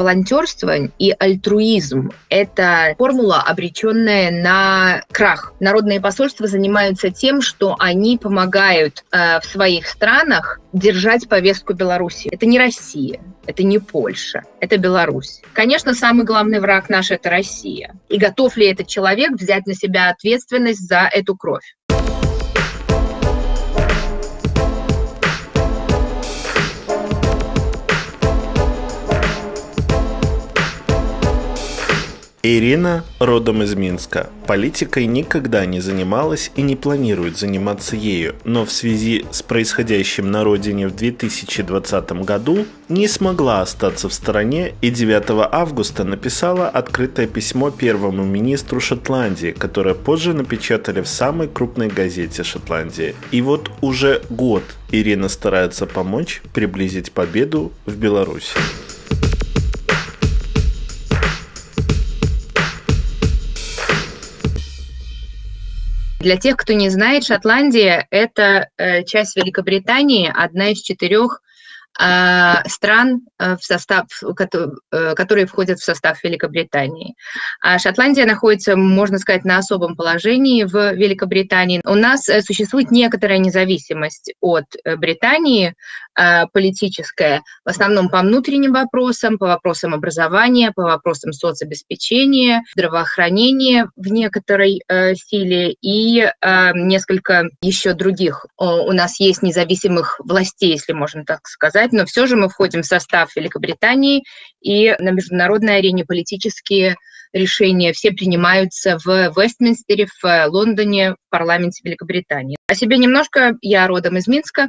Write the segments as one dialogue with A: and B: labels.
A: волонтерство и альтруизм – это формула, обреченная на крах. Народные посольства занимаются тем, что они помогают э, в своих странах держать повестку Беларуси. Это не Россия, это не Польша, это Беларусь. Конечно, самый главный враг наш – это Россия. И готов ли этот человек взять на себя ответственность за эту кровь?
B: Ирина родом из Минска. Политикой никогда не занималась и не планирует заниматься ею, но в связи с происходящим на родине в 2020 году не смогла остаться в стороне и 9 августа написала открытое письмо первому министру Шотландии, которое позже напечатали в самой крупной газете Шотландии. И вот уже год Ирина старается помочь приблизить победу в Беларуси.
A: Для тех, кто не знает, Шотландия – это э, часть Великобритании, одна из четырех стран, э, в состав, э, которые входят в состав Великобритании. А Шотландия находится, можно сказать, на особом положении в Великобритании. У нас существует некоторая независимость от Британии, а, политическая, в основном по внутренним вопросам, по вопросам образования, по вопросам соцобеспечения, здравоохранения в некоторой э, силе и э, несколько еще других. У нас есть независимых властей, если можно так сказать, но все же мы входим в состав Великобритании, и на международной арене политические решения все принимаются в Вестминстере, в Лондоне, в парламенте Великобритании. О себе немножко. Я родом из Минска,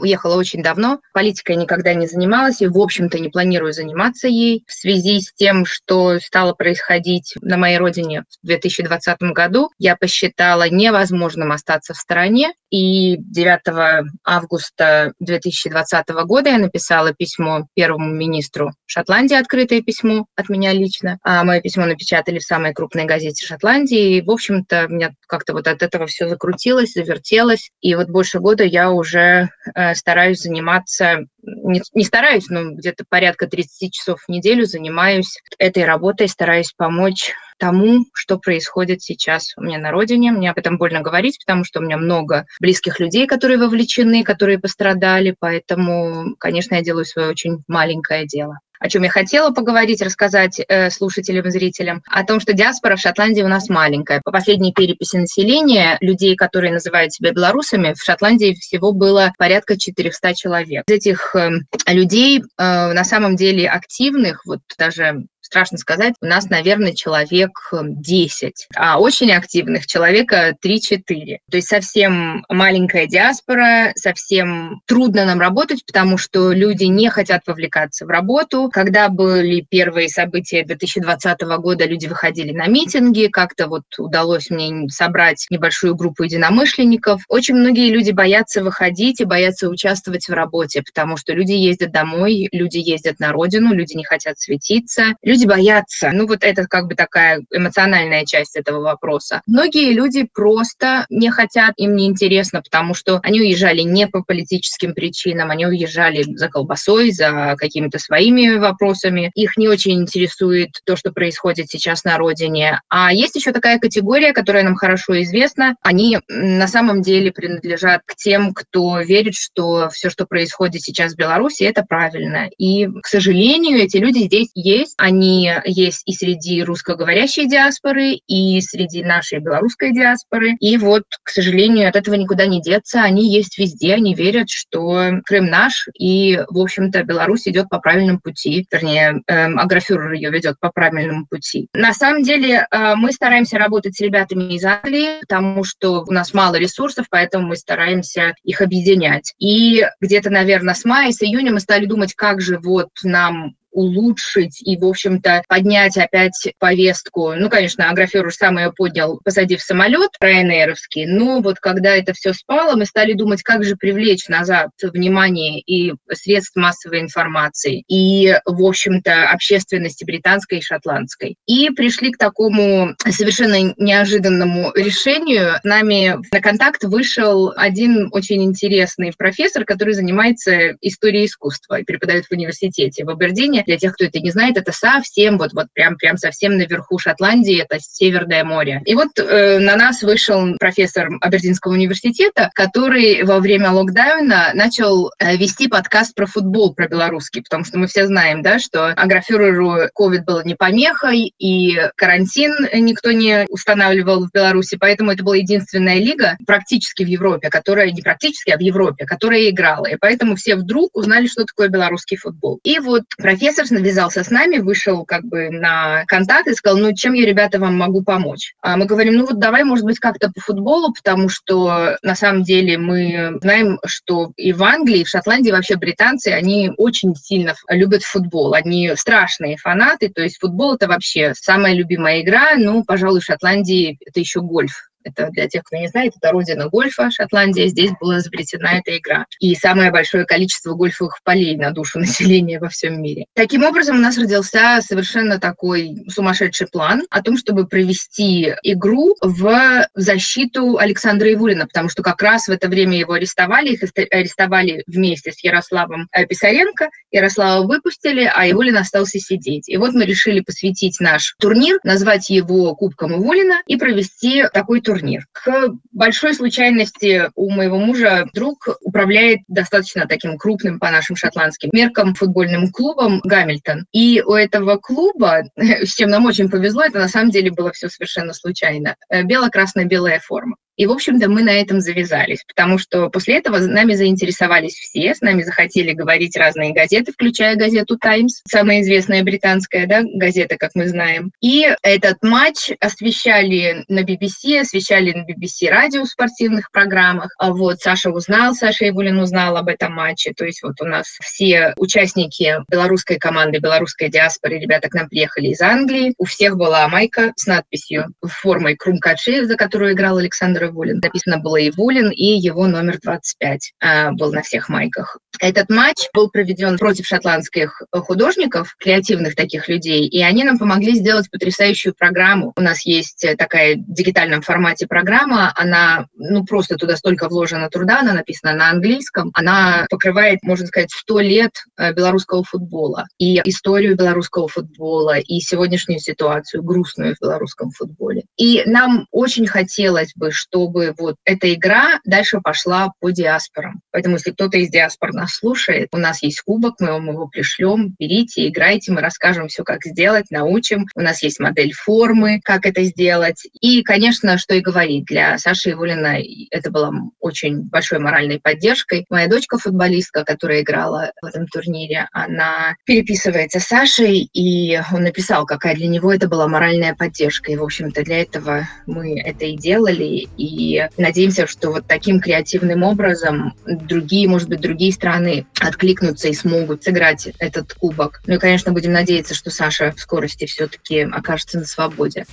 A: уехала очень давно. Политикой никогда не занималась и, в общем-то, не планирую заниматься ей в связи с тем, что стало происходить на моей родине в 2020 году. Я посчитала невозможным остаться в стороне. И 9 августа 2020 года я написала письмо первому министру Шотландии, открытое письмо от меня лично. А мое письмо напечатали в самой крупной газете Шотландии. И, в общем-то, меня как-то вот от этого все закрутилось, завертелось. И вот больше года я уже Э, стараюсь заниматься, не, не стараюсь, но где-то порядка 30 часов в неделю занимаюсь этой работой, стараюсь помочь тому, что происходит сейчас у меня на родине. Мне об этом больно говорить, потому что у меня много близких людей, которые вовлечены, которые пострадали, поэтому, конечно, я делаю свое очень маленькое дело о чем я хотела поговорить, рассказать э, слушателям зрителям, о том, что диаспора в Шотландии у нас маленькая. По последней переписи населения, людей, которые называют себя белорусами, в Шотландии всего было порядка 400 человек. Из этих э, людей э, на самом деле активных, вот даже страшно сказать, у нас, наверное, человек 10, э, а очень активных человека 3-4. То есть совсем маленькая диаспора, совсем трудно нам работать, потому что люди не хотят вовлекаться в работу. Когда были первые события 2020 года, люди выходили на митинги, как-то вот удалось мне собрать небольшую группу единомышленников. Очень многие люди боятся выходить и боятся участвовать в работе, потому что люди ездят домой, люди ездят на родину, люди не хотят светиться, люди люди боятся. Ну, вот это как бы такая эмоциональная часть этого вопроса. Многие люди просто не хотят, им не интересно, потому что они уезжали не по политическим причинам, они уезжали за колбасой, за какими-то своими вопросами. Их не очень интересует то, что происходит сейчас на родине. А есть еще такая категория, которая нам хорошо известна. Они на самом деле принадлежат к тем, кто верит, что все, что происходит сейчас в Беларуси, это правильно. И, к сожалению, эти люди здесь есть. Они они есть и среди русскоговорящей диаспоры, и среди нашей белорусской диаспоры. И вот, к сожалению, от этого никуда не деться. Они есть везде, они верят, что Крым наш, и, в общем-то, Беларусь идет по правильному пути. Вернее, эм, агрофюрер ее ведет по правильному пути. На самом деле, э, мы стараемся работать с ребятами из Англии, потому что у нас мало ресурсов, поэтому мы стараемся их объединять. И где-то, наверное, с мая, с июня мы стали думать, как же вот нам улучшить и, в общем-то, поднять опять повестку. Ну, конечно, Аграфер уж сам ее поднял, посадив самолет Ryanair'овский, но вот когда это все спало, мы стали думать, как же привлечь назад внимание и средств массовой информации, и, в общем-то, общественности британской и шотландской. И пришли к такому совершенно неожиданному решению. С нами на контакт вышел один очень интересный профессор, который занимается историей искусства и преподает в университете в Абердине, Для тех, кто это не знает, это совсем, вот, вот прям, прям совсем наверху Шотландии, это Северное море. И вот э, на нас вышел профессор Абердинского университета, который во время локдауна начал э, вести подкаст про футбол, про белорусский, потому что мы все знаем, да, что агрофюреру COVID было не помехой, и карантин никто не устанавливал в Беларуси, поэтому это была единственная лига практически в Европе, которая, не практически, а в Европе, которая играла. И поэтому все вдруг узнали, что такое белорусский футбол. И вот профессор навязался с нами, вышел как бы на контакт и сказал, ну, чем я, ребята, вам могу помочь? А мы говорим, ну вот давай, может быть, как-то по футболу, потому что на самом деле мы знаем, что и в Англии, и в Шотландии вообще британцы, они очень сильно любят футбол. Они страшные фанаты, то есть футбол это вообще самая любимая игра. Ну, пожалуй, в Шотландии это еще гольф это для тех, кто не знает, это родина гольфа, Шотландия. Здесь была изобретена эта игра. И самое большое количество гольфовых полей на душу населения во всем мире. Таким образом, у нас родился совершенно такой сумасшедший план о том, чтобы провести игру в защиту Александра Ивулина, потому что как раз в это время его арестовали, их арестовали вместе с Ярославом э, Писаренко. Ярослава выпустили, а Ивулин остался сидеть. И вот мы решили посвятить наш турнир, назвать его Кубком Ивулина и провести такой турнир. К большой случайности у моего мужа друг управляет достаточно таким крупным по нашим шотландским меркам футбольным клубом Гамильтон. И у этого клуба, с чем нам очень повезло, это на самом деле было все совершенно случайно, э, бело-красно-белая форма. И, в общем-то, мы на этом завязались, потому что после этого нами заинтересовались все, с нами захотели говорить разные газеты, включая газету «Таймс», самая известная британская да, газета, как мы знаем. И этот матч освещали на BBC, освещали на BBC радио в спортивных программах. А вот Саша узнал, Саша Ивулин узнал об этом матче. То есть вот у нас все участники белорусской команды, белорусской диаспоры, ребята к нам приехали из Англии. У всех была майка с надписью формой Крумкачи, за которую играл Александр Ивулин. Написано было Ивулин, и его номер 25 а, был на всех майках. Этот матч был проведен против шотландских художников, креативных таких людей, и они нам помогли сделать потрясающую программу. У нас есть такая в дигитальном формате программа, она, ну, просто туда столько вложено труда, она написана на английском, она покрывает, можно сказать, 100 лет э, белорусского футбола, и историю белорусского футбола, и сегодняшнюю ситуацию грустную в белорусском футболе. И нам очень хотелось бы, что чтобы вот эта игра дальше пошла по диаспорам. Поэтому, если кто-то из диаспор нас слушает, у нас есть кубок, мы вам его пришлем, берите, играйте, мы расскажем все, как сделать, научим. У нас есть модель формы, как это сделать. И, конечно, что и говорить, для Саши Ивулина это было очень большой моральной поддержкой. Моя дочка футболистка, которая играла в этом турнире, она переписывается с Сашей, и он написал, какая для него это была моральная поддержка. И, в общем-то, для этого мы это и делали. И надеемся, что вот таким креативным образом другие, может быть, другие страны откликнутся и смогут сыграть этот кубок. Ну и, конечно, будем надеяться, что Саша в скорости все-таки окажется на свободе.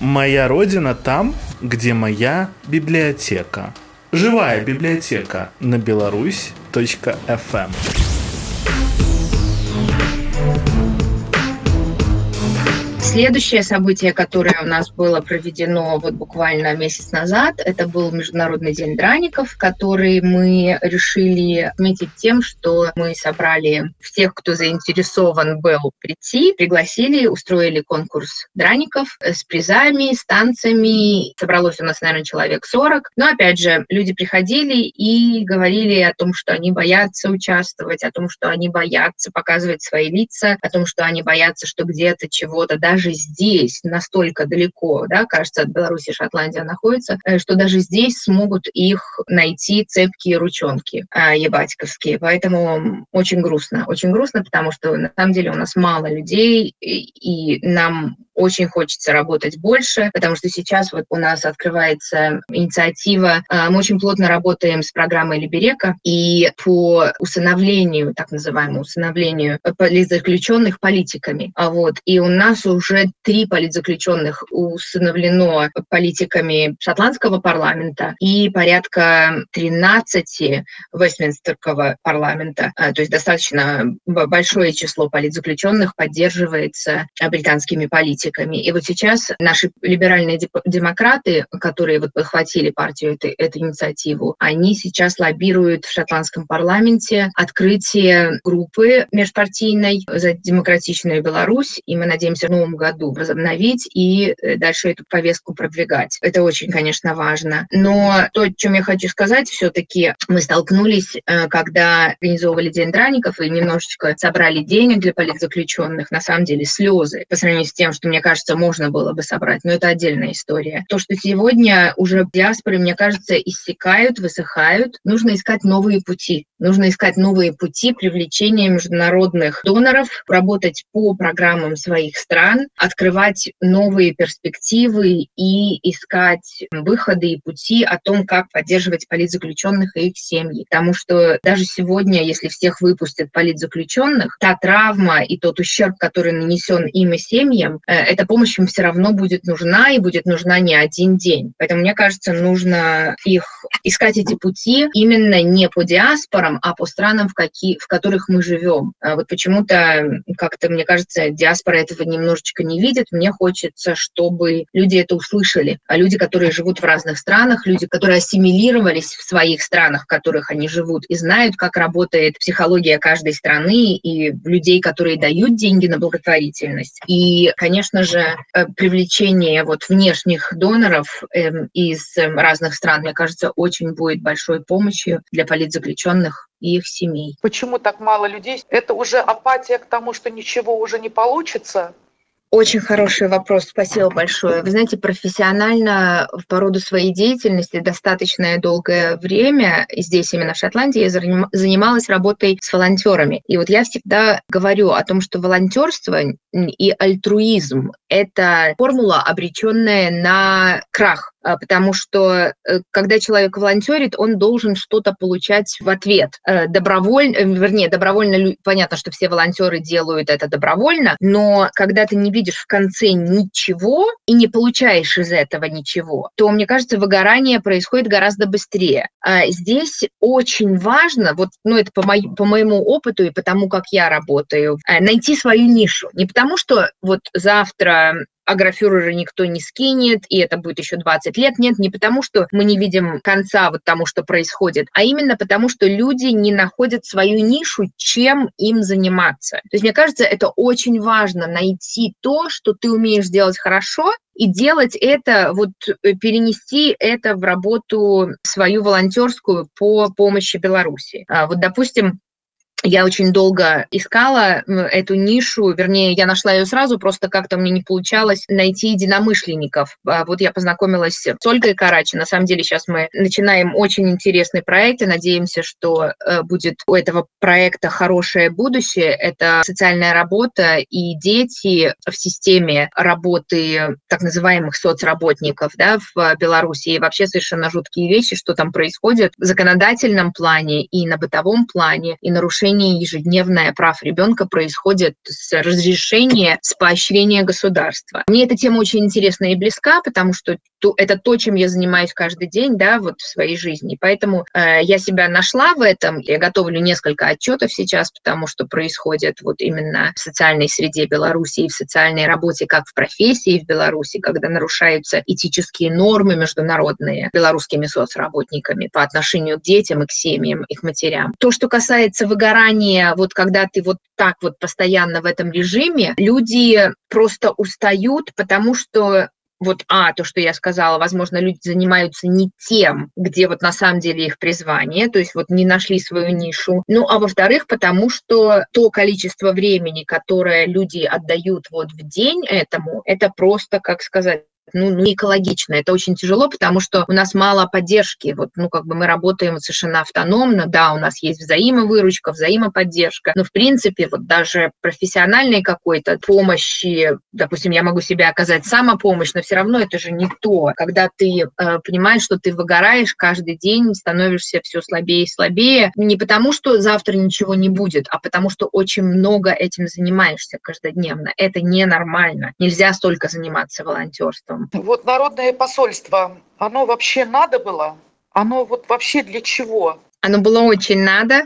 B: Моя родина там, где моя библиотека. Живая библиотека на беларусь.фм.
A: Следующее событие, которое у нас было проведено вот буквально месяц назад, это был Международный день драников, который мы решили отметить тем, что мы собрали всех, кто заинтересован был прийти, пригласили, устроили конкурс драников с призами, с танцами. Собралось у нас, наверное, человек 40. Но, опять же, люди приходили и говорили о том, что они боятся участвовать, о том, что они боятся показывать свои лица, о том, что они боятся, что где-то чего-то даже даже здесь, настолько далеко, да, кажется, от Беларуси Шотландия находится, э, что даже здесь смогут их найти цепкие ручонки э, ебатьковские. Поэтому очень грустно. Очень грустно, потому что на самом деле у нас мало людей, и нам очень хочется работать больше, потому что сейчас вот у нас открывается инициатива. А, мы очень плотно работаем с программой Либерека и по усыновлению, так называемому усыновлению политзаключенных политиками. А вот, и у нас уже три политзаключенных усыновлено политиками шотландского парламента и порядка 13 Вестминстерского парламента. А, то есть достаточно большое число политзаключенных поддерживается британскими политиками политиками. И вот сейчас наши либеральные демократы, которые вот подхватили партию эту, эту инициативу, они сейчас лоббируют в шотландском парламенте открытие группы межпартийной за демократичную Беларусь, и мы надеемся в новом году возобновить и э, дальше эту повестку продвигать. Это очень, конечно, важно. Но то, о чем я хочу сказать, все-таки мы столкнулись, э, когда организовывали День драников и немножечко собрали денег для политзаключенных, на самом деле слезы по сравнению с тем, что, мне кажется, можно было бы собрать, но это отдельная история. То, что сегодня уже диаспоры, мне кажется, иссякают, высыхают, нужно искать новые пути. Нужно искать новые пути привлечения международных доноров, работать по программам своих стран, открывать новые перспективы и искать выходы и пути о том, как поддерживать политзаключенных и их семьи. Потому что даже сегодня, если всех выпустят политзаключенных, та травма и тот ущерб, который нанесен им и семьям, э, эта помощь им все равно будет нужна и будет нужна не один день. Поэтому, мне кажется, нужно их искать эти пути именно не по диаспорам, а по странам, в, какие, в которых мы живем. А вот почему-то, как-то, мне кажется, диаспора этого немножечко не видит. Мне хочется, чтобы люди это услышали. А люди, которые живут в разных странах, люди, которые ассимилировались в своих странах, в которых они живут, и знают, как работает психология каждой страны, и людей, которые дают деньги на благотворительность. И, конечно же, э, привлечение вот внешних доноров эм, из разных стран, мне кажется, очень будет большой помощью для политзаключенных и их семей.
C: Почему так мало людей? Это уже апатия к тому, что ничего уже не получится?
A: Очень хороший вопрос, спасибо большое. Вы знаете, профессионально по роду своей деятельности достаточное долгое время, здесь именно в Шотландии, я занималась работой с волонтерами. И вот я всегда говорю о том, что волонтерство и альтруизм – это формула, обреченная на крах. А, потому что э, когда человек волонтерит, он должен что-то получать в ответ. Э, добровольно, э, вернее, добровольно, понятно, что все волонтеры делают это добровольно, но когда ты не видишь в конце ничего и не получаешь из этого ничего, то, мне кажется, выгорание происходит гораздо быстрее. А здесь очень важно, вот, ну, это по, мо- по моему опыту и потому, как я работаю, найти свою нишу. Не потому, что вот завтра агрофюрера никто не скинет, и это будет еще 20 лет. Нет, не потому, что мы не видим конца вот тому, что происходит, а именно потому, что люди не находят свою нишу, чем им заниматься. То есть, мне кажется, это очень важно найти то, что ты умеешь делать хорошо, и делать это, вот э, перенести это в работу свою волонтерскую по помощи Беларуси. А вот, допустим, я очень долго искала эту нишу, вернее, я нашла ее сразу, просто как-то мне не получалось найти единомышленников. А вот я познакомилась с Ольгой Карачи. На самом деле сейчас мы начинаем очень интересный проект и надеемся, что э, будет у этого проекта хорошее будущее. Это социальная работа и дети в системе работы так называемых соцработников да, в Беларуси. И вообще совершенно жуткие вещи, что там происходит в законодательном плане и на бытовом плане, и нарушение нарушение ежедневное прав ребенка происходит с разрешения, с поощрения государства. Мне эта тема очень интересна и близка, потому что это то, чем я занимаюсь каждый день, да, вот в своей жизни. Поэтому э, я себя нашла в этом. Я готовлю несколько отчетов сейчас, потому что происходит вот именно в социальной среде Беларуси и в социальной работе, как в профессии в Беларуси, когда нарушаются этические нормы международные белорусскими соцработниками по отношению к детям и к семьям, их матерям. То, что касается выгорания выгорание, вот когда ты вот так вот постоянно в этом режиме, люди просто устают, потому что вот, а, то, что я сказала, возможно, люди занимаются не тем, где вот на самом деле их призвание, то есть вот не нашли свою нишу. Ну, а во-вторых, потому что то количество времени, которое люди отдают вот в день этому, это просто, как сказать, ну, не экологично. Это очень тяжело, потому что у нас мало поддержки. Вот, ну, как бы мы работаем совершенно автономно. Да, у нас есть взаимовыручка, взаимоподдержка. Но, в принципе, вот даже профессиональной какой-то помощи, допустим, я могу себе оказать самопомощь, но все равно это же не то. Когда ты э, понимаешь, что ты выгораешь каждый день, становишься все слабее и слабее, не потому, что завтра ничего не будет, а потому, что очень много этим занимаешься каждодневно. Это ненормально. Нельзя столько заниматься волонтерством.
C: Вот народное посольство, оно вообще надо было? Оно вот вообще для чего?
A: Оно было очень надо,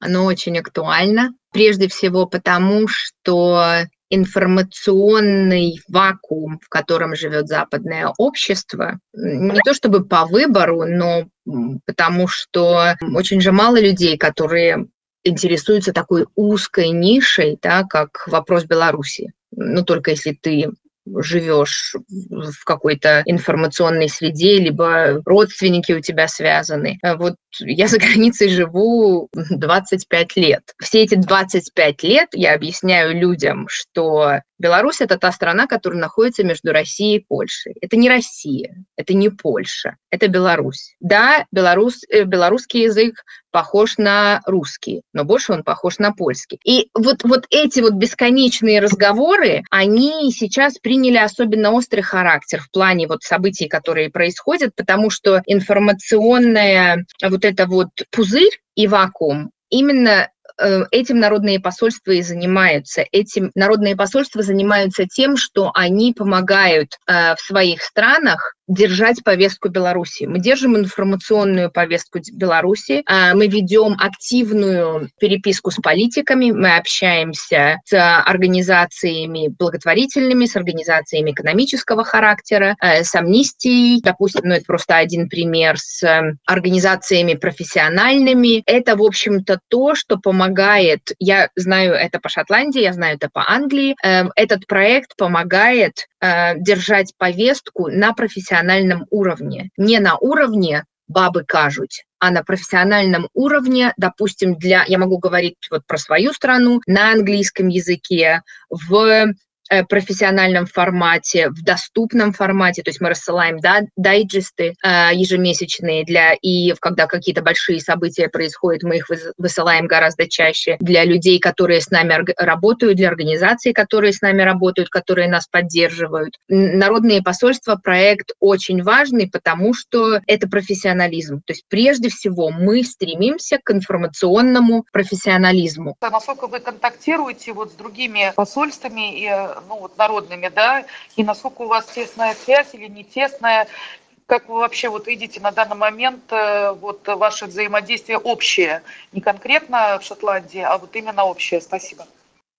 A: оно очень актуально. Прежде всего потому, что информационный вакуум, в котором живет западное общество, не то чтобы по выбору, но потому что очень же мало людей, которые интересуются такой узкой нишей, да, как вопрос Беларуси. Ну, только если ты живешь в какой-то информационной среде, либо родственники у тебя связаны. Вот я за границей живу 25 лет. Все эти 25 лет я объясняю людям, что Беларусь – это та страна, которая находится между Россией и Польшей. Это не Россия, это не Польша, это Беларусь. Да, белорус, э, белорусский язык похож на русский, но больше он похож на польский. И вот, вот эти вот бесконечные разговоры, они сейчас приняли особенно острый характер в плане вот событий, которые происходят, потому что информационная вот это вот пузырь и вакуум, именно Э, этим народные посольства и занимаются. Этим народные посольства занимаются тем, что они помогают э, в своих странах держать повестку Беларуси. Мы держим информационную повестку Беларуси, а, мы ведем активную переписку с политиками, мы общаемся с организациями благотворительными, с организациями экономического характера, э, с амнистией, допустим, ну это просто один пример, с организациями профессиональными. Это, в общем-то, то, что помогает, я знаю это по Шотландии, я знаю это по Англии, эм, этот проект помогает э, держать повестку на профессиональном профессиональном уровне. Не на уровне бабы кажут, а на профессиональном уровне, допустим, для, я могу говорить вот про свою страну, на английском языке, в профессиональном формате, в доступном формате, то есть мы рассылаем да, дайджесты э, ежемесячные для и когда какие-то большие события происходят, мы их высылаем гораздо чаще для людей, которые с нами работают, для организаций, которые с нами работают, которые нас поддерживают. Народные посольства проект очень важный, потому что это профессионализм. То есть прежде всего мы стремимся к информационному профессионализму.
C: А насколько вы контактируете вот с другими посольствами и э, ну, вот народными, да, и насколько у вас тесная связь или не тесная, как вы вообще вот видите на данный момент э, вот ваше взаимодействие общее, не конкретно в Шотландии, а вот именно общее? Спасибо.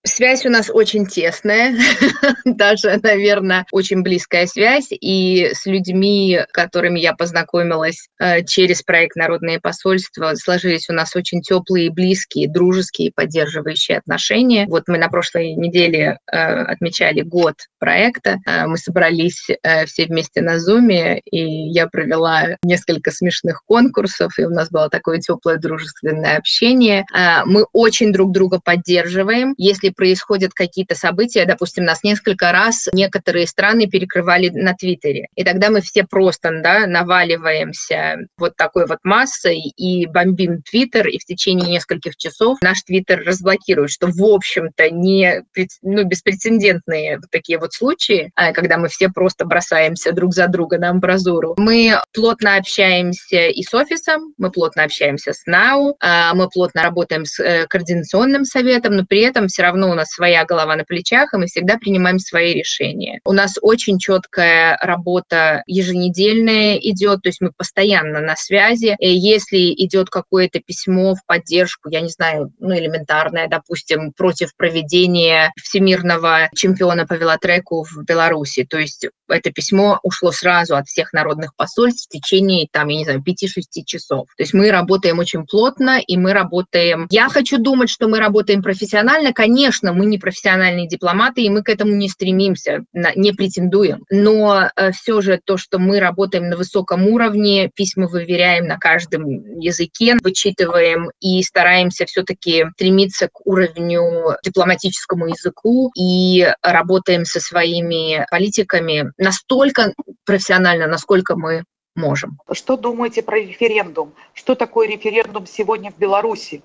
A: Связь у нас очень тесная, даже, наверное, очень близкая связь. И с людьми, которыми я познакомилась э, через проект «Народные посольства», сложились у нас очень теплые, близкие, дружеские, поддерживающие отношения. Вот мы на прошлой неделе э, отмечали год проекта. Э, мы собрались все вместе на Зуме, и я провела несколько смешных конкурсов, и у нас было такое теплое дружественное общение. Мы очень друг друга поддерживаем. Если происходят какие-то события, допустим, нас несколько раз некоторые страны перекрывали на Твиттере, и тогда мы все просто да, наваливаемся вот такой вот массой и бомбим Твиттер, и в течение нескольких часов наш Твиттер разблокируют, что, в общем-то, не ну, беспрецедентные вот такие вот случаи, а, когда мы все просто бросаемся друг за друга на амбразуру. Мы плотно общаемся и с офисом, мы плотно общаемся с НАУ, а, мы плотно работаем с э, координационным советом, но при этом все равно равно у нас своя голова на плечах, и мы всегда принимаем свои решения. У нас очень четкая работа еженедельная идет, то есть мы постоянно на связи. И если идет какое-то письмо в поддержку, я не знаю, ну, элементарное, допустим, против проведения всемирного чемпиона по велотреку в Беларуси, то есть это письмо ушло сразу от всех народных посольств в течение, там, я не знаю, 5-6 часов. То есть мы работаем очень плотно, и мы работаем... Я хочу думать, что мы работаем профессионально. Конечно, мы не профессиональные дипломаты, и мы к этому не стремимся, не претендуем. Но э, все же то, что мы работаем на высоком уровне, письма выверяем на каждом языке, вычитываем и стараемся все-таки стремиться к уровню дипломатическому языку и работаем со своими политиками настолько профессионально, насколько мы можем.
C: Что думаете про референдум? Что такое референдум сегодня в Беларуси?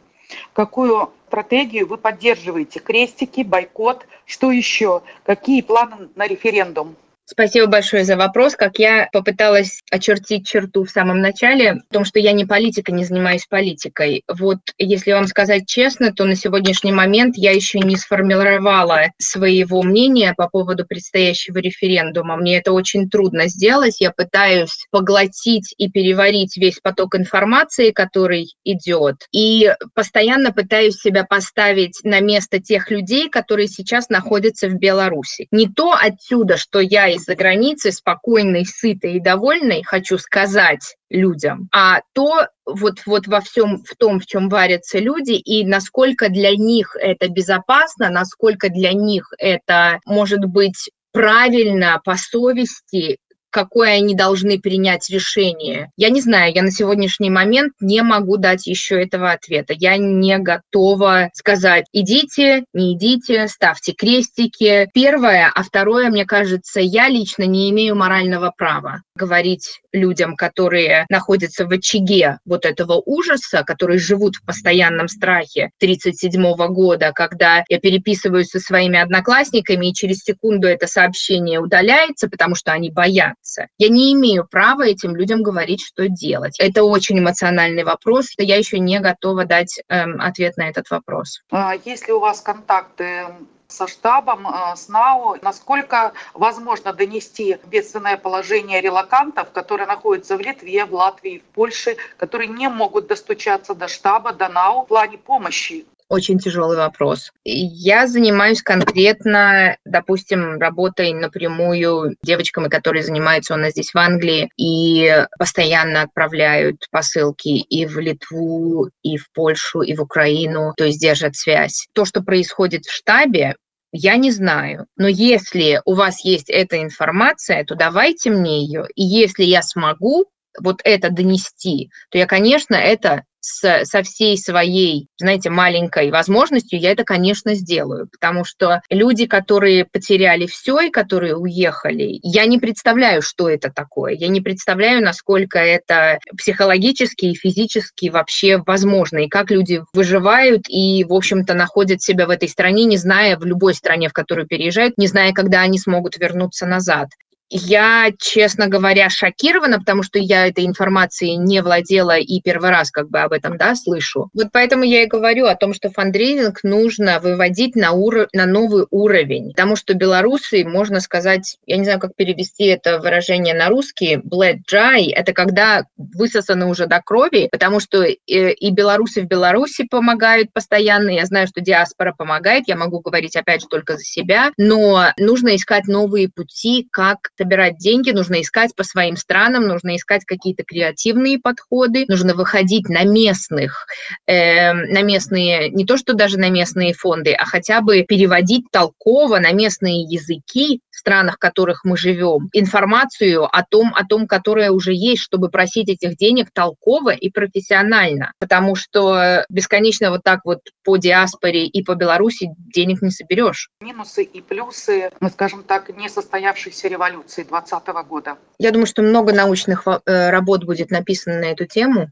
C: Какую стратегию вы поддерживаете? Крестики, бойкот, что еще? Какие планы на референдум?
A: Спасибо большое за вопрос. Как я попыталась очертить черту в самом начале, в том, что я не политика, не занимаюсь политикой. Вот если вам сказать честно, то на сегодняшний момент я еще не сформировала своего мнения по поводу предстоящего референдума. Мне это очень трудно сделать. Я пытаюсь поглотить и переварить весь поток информации, который идет, и постоянно пытаюсь себя поставить на место тех людей, которые сейчас находятся в Беларуси. Не то отсюда, что я из за границей, спокойной, сытой и довольной, хочу сказать людям, а то вот, вот во всем в том, в чем варятся люди, и насколько для них это безопасно, насколько для них это может быть правильно, по совести, какое они должны принять решение. Я не знаю, я на сегодняшний момент не могу дать еще этого ответа. Я не готова сказать, идите, не идите, ставьте крестики. Первое, а второе, мне кажется, я лично не имею морального права говорить людям, которые находятся в очаге вот этого ужаса, которые живут в постоянном страхе 1937 года, когда я переписываюсь со своими одноклассниками, и через секунду это сообщение удаляется, потому что они боятся. Я не имею права этим людям говорить, что делать. Это очень эмоциональный вопрос, я еще не готова дать эм, ответ на этот вопрос.
C: А если у вас контакты со штабом, э, с НАУ, насколько возможно донести бедственное положение релакантов, которые находятся в Литве, в Латвии, в Польше, которые не могут достучаться до штаба, до НАУ в плане помощи
A: очень тяжелый вопрос. Я занимаюсь конкретно, допустим, работой напрямую девочками, которые занимаются у нас здесь в Англии, и постоянно отправляют посылки и в Литву, и в Польшу, и в Украину, то есть держат связь. То, что происходит в штабе, я не знаю. Но если у вас есть эта информация, то давайте мне ее. И если я смогу вот это донести, то я, конечно, это с, со всей своей, знаете, маленькой возможностью, я это, конечно, сделаю, потому что люди, которые потеряли все и которые уехали, я не представляю, что это такое, я не представляю, насколько это психологически и физически вообще возможно, и как люди выживают и, в общем-то, находят себя в этой стране, не зная, в любой стране, в которую переезжают, не зная, когда они смогут вернуться назад. Я, честно говоря, шокирована, потому что я этой информацией не владела и первый раз как бы об этом, да, слышу. Вот поэтому я и говорю о том, что фандрейзинг нужно выводить на, ур... на новый уровень, потому что белорусы, можно сказать, я не знаю, как перевести это выражение на русский, bled dry, это когда высосаны уже до крови, потому что э, и белорусы в Беларуси помогают постоянно, я знаю, что диаспора помогает, я могу говорить опять же только за себя, но нужно искать новые пути, как собирать деньги, нужно искать по своим странам, нужно искать какие-то креативные подходы, нужно выходить на местных, э, на местные, не то что даже на местные фонды, а хотя бы переводить толково на местные языки странах, в которых мы живем, информацию о том, о том, которая уже есть, чтобы просить этих денег толково и профессионально. Потому что бесконечно вот так вот по диаспоре и по Беларуси денег не соберешь.
C: Минусы и плюсы, скажем так, несостоявшейся революции революции 2020 года.
A: Я думаю, что много научных э, работ будет написано на эту тему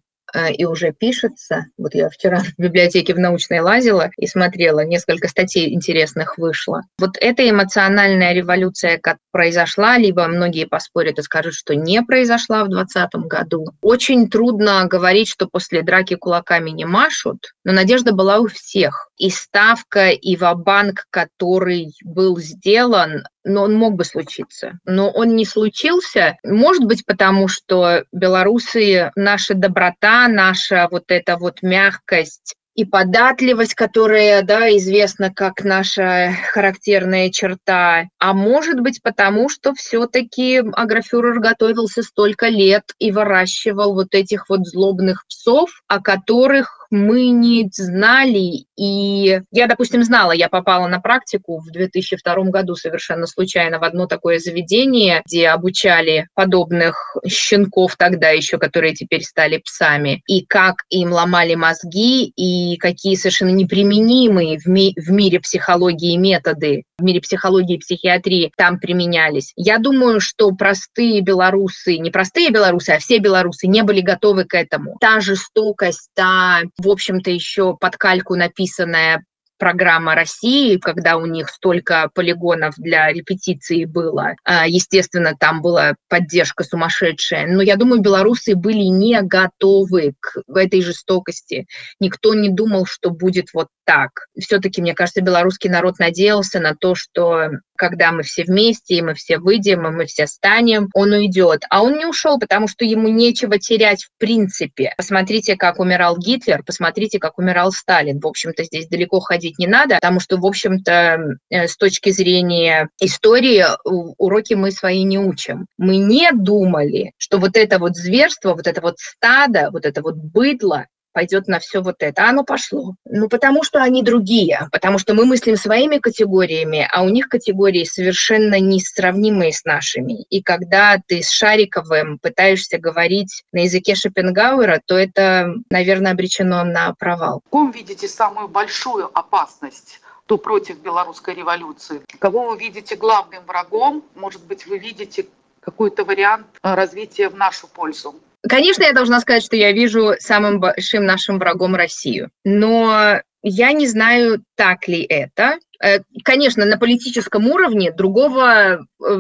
A: и уже пишется. Вот я вчера в библиотеке в научной лазила и смотрела, несколько статей интересных вышло. Вот эта эмоциональная революция, как произошла, либо многие поспорят и скажут, что не произошла в 2020 году. Очень трудно говорить, что после драки кулаками не машут, но надежда была у всех. И ставка, и ва-банк, который был сделан, но он мог бы случиться. Но он не случился, может быть, потому что белорусы, наша доброта, наша вот эта вот мягкость, и податливость, которая, да, известна как наша характерная черта, а может быть потому, что все-таки агрофюрер готовился столько лет и выращивал вот этих вот злобных псов, о которых мы не знали. И я, допустим, знала, я попала на практику в 2002 году совершенно случайно в одно такое заведение, где обучали подобных щенков тогда еще, которые теперь стали псами, и как им ломали мозги, и какие совершенно неприменимые в, ми в мире психологии методы, в мире психологии и психиатрии там применялись. Я думаю, что простые белорусы, не простые белорусы, а все белорусы не были готовы к этому. Та жестокость, та в общем-то, еще под кальку написанная программа России, когда у них столько полигонов для репетиции было. А, естественно, там была поддержка сумасшедшая. Но я думаю, белорусы были не готовы к этой жестокости. Никто не думал, что будет вот так. Все-таки, мне кажется, белорусский народ надеялся на то, что когда мы все вместе, и мы все выйдем, и мы все станем, он уйдет. А он не ушел, потому что ему нечего терять в принципе. Посмотрите, как умирал Гитлер, посмотрите, как умирал Сталин. В общем-то, здесь далеко ходить не надо, потому что, в общем-то, э, с точки зрения истории уроки мы свои не учим. Мы не думали, что вот это вот зверство, вот это вот стадо, вот это вот быдло, пойдет на все вот это. А оно пошло. Ну, потому что они другие, потому что мы мыслим своими категориями, а у них категории совершенно несравнимые с нашими. И когда ты с Шариковым пытаешься говорить на языке Шопенгауэра, то это, наверное, обречено на провал.
C: В ком видите самую большую опасность? то против белорусской революции. Кого вы видите главным врагом? Может быть, вы видите какой-то вариант развития в нашу пользу?
A: Конечно, я должна сказать, что я вижу самым большим нашим врагом Россию. Но я не знаю, так ли это. Э, конечно, на политическом уровне другого э,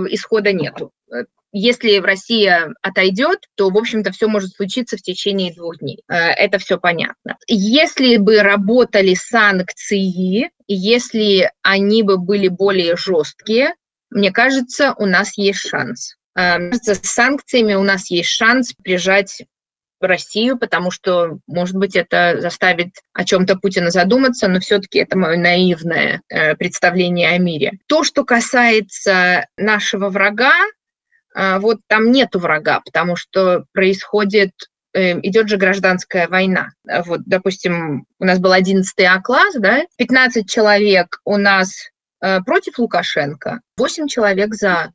A: исхода нету. Если Россия отойдет, то, в общем-то, все может случиться в течение двух дней. Э, это все понятно. Если бы работали санкции, если они бы были более жесткие, мне кажется, у нас есть шанс. Эм, с санкциями у нас есть шанс прижать Россию, потому что, может быть, это заставит о чем-то Путина задуматься, но все-таки это мое наивное э, представление о мире. То, что касается нашего врага, э, вот там нету врага, потому что происходит э, идет же гражданская война. Вот, допустим, у нас был 11 А-класс, да, 15 человек у нас против Лукашенко, 8 человек за.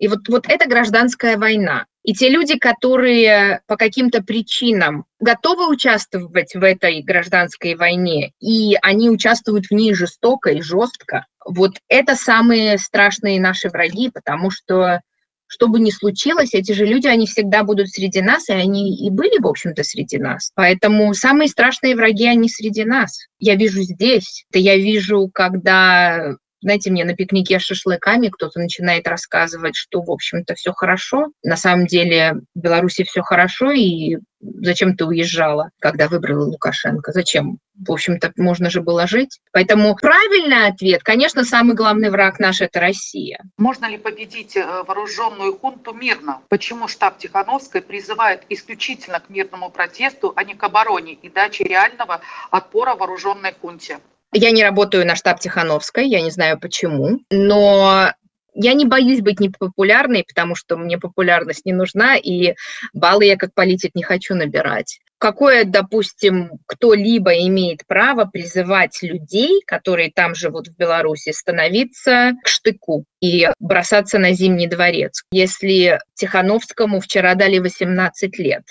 A: И вот, вот это гражданская война. И те люди, которые по каким-то причинам готовы участвовать в этой гражданской войне, и они участвуют в ней жестоко и жестко, вот это самые страшные наши враги, потому что что бы ни случилось, эти же люди, они всегда будут среди нас, и они и были, в общем-то, среди нас. Поэтому самые страшные враги, они среди нас. Я вижу здесь. Это я вижу, когда знаете, мне на пикнике с шашлыками кто-то начинает рассказывать, что, в общем-то, все хорошо. На самом деле в Беларуси все хорошо, и зачем ты уезжала, когда выбрала Лукашенко? Зачем? В общем-то, можно же было жить. Поэтому правильный ответ, конечно, самый главный враг наш – это Россия.
C: Можно ли победить э, вооруженную хунту мирно? Почему штаб Тихановской призывает исключительно к мирному протесту, а не к обороне и даче реального отпора вооруженной хунте?
A: Я не работаю на штаб Тихановской, я не знаю почему, но я не боюсь быть непопулярной, потому что мне популярность не нужна, и баллы я как политик не хочу набирать. Какое, допустим, кто-либо имеет право призывать людей, которые там живут в Беларуси, становиться к штыку и бросаться на Зимний дворец, если Тихановскому вчера дали 18 лет?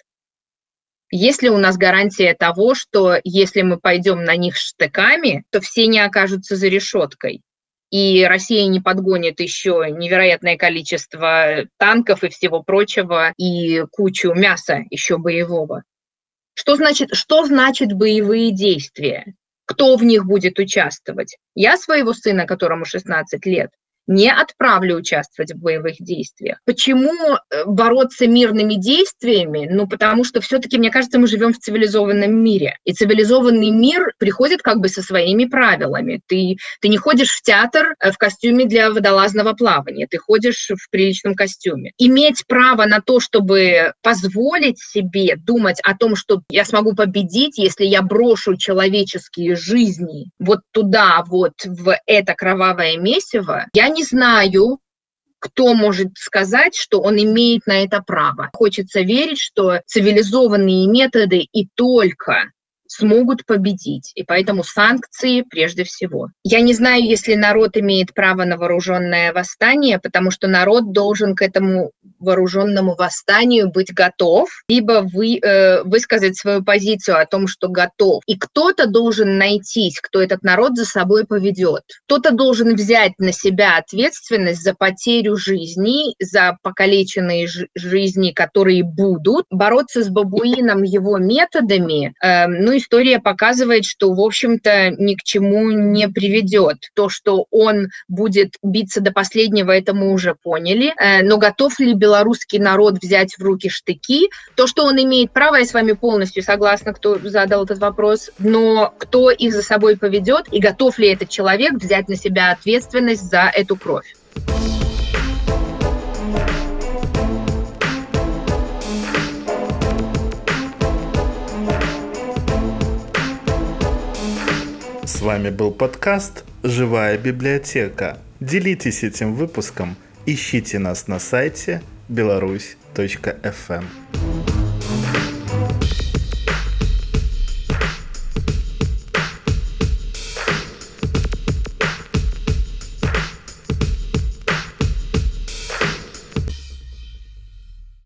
A: Есть ли у нас гарантия того, что если мы пойдем на них штыками, то все не окажутся за решеткой? И Россия не подгонит еще невероятное количество танков и всего прочего, и кучу мяса еще боевого. Что значит, что значит боевые действия? Кто в них будет участвовать? Я своего сына, которому 16 лет, не отправлю участвовать в боевых действиях. Почему э, бороться мирными действиями? Ну, потому что все-таки, мне кажется, мы живем в цивилизованном мире. И цивилизованный мир приходит как бы со своими правилами. Ты, ты не ходишь в театр э, в костюме для водолазного плавания, ты ходишь в приличном костюме. Иметь право на то, чтобы позволить себе думать о том, что я смогу победить, если я брошу человеческие жизни вот туда, вот в это кровавое месиво, я не не знаю, кто может сказать, что он имеет на это право. Хочется верить, что цивилизованные методы и только смогут победить. И поэтому санкции прежде всего. Я не знаю, если народ имеет право на вооруженное восстание, потому что народ должен к этому вооруженному восстанию быть готов, либо вы, э, высказать свою позицию о том, что готов. И кто-то должен найтись, кто этот народ за собой поведет. Кто-то должен взять на себя ответственность за потерю жизни, за покалеченные жизни, которые будут. Бороться с бабуином его методами, э, ну, история показывает, что, в общем-то, ни к чему не приведет. То, что он будет биться до последнего, это мы уже поняли. Э, но готов ли белорусский народ взять в руки штыки? То, что он имеет право, я с вами полностью согласна, кто задал этот вопрос, но кто их за собой поведет и готов ли этот человек взять на себя ответственность за эту кровь?
D: С вами был подкаст «Живая библиотека». Делитесь этим выпуском, ищите нас на сайте беларусь.фм.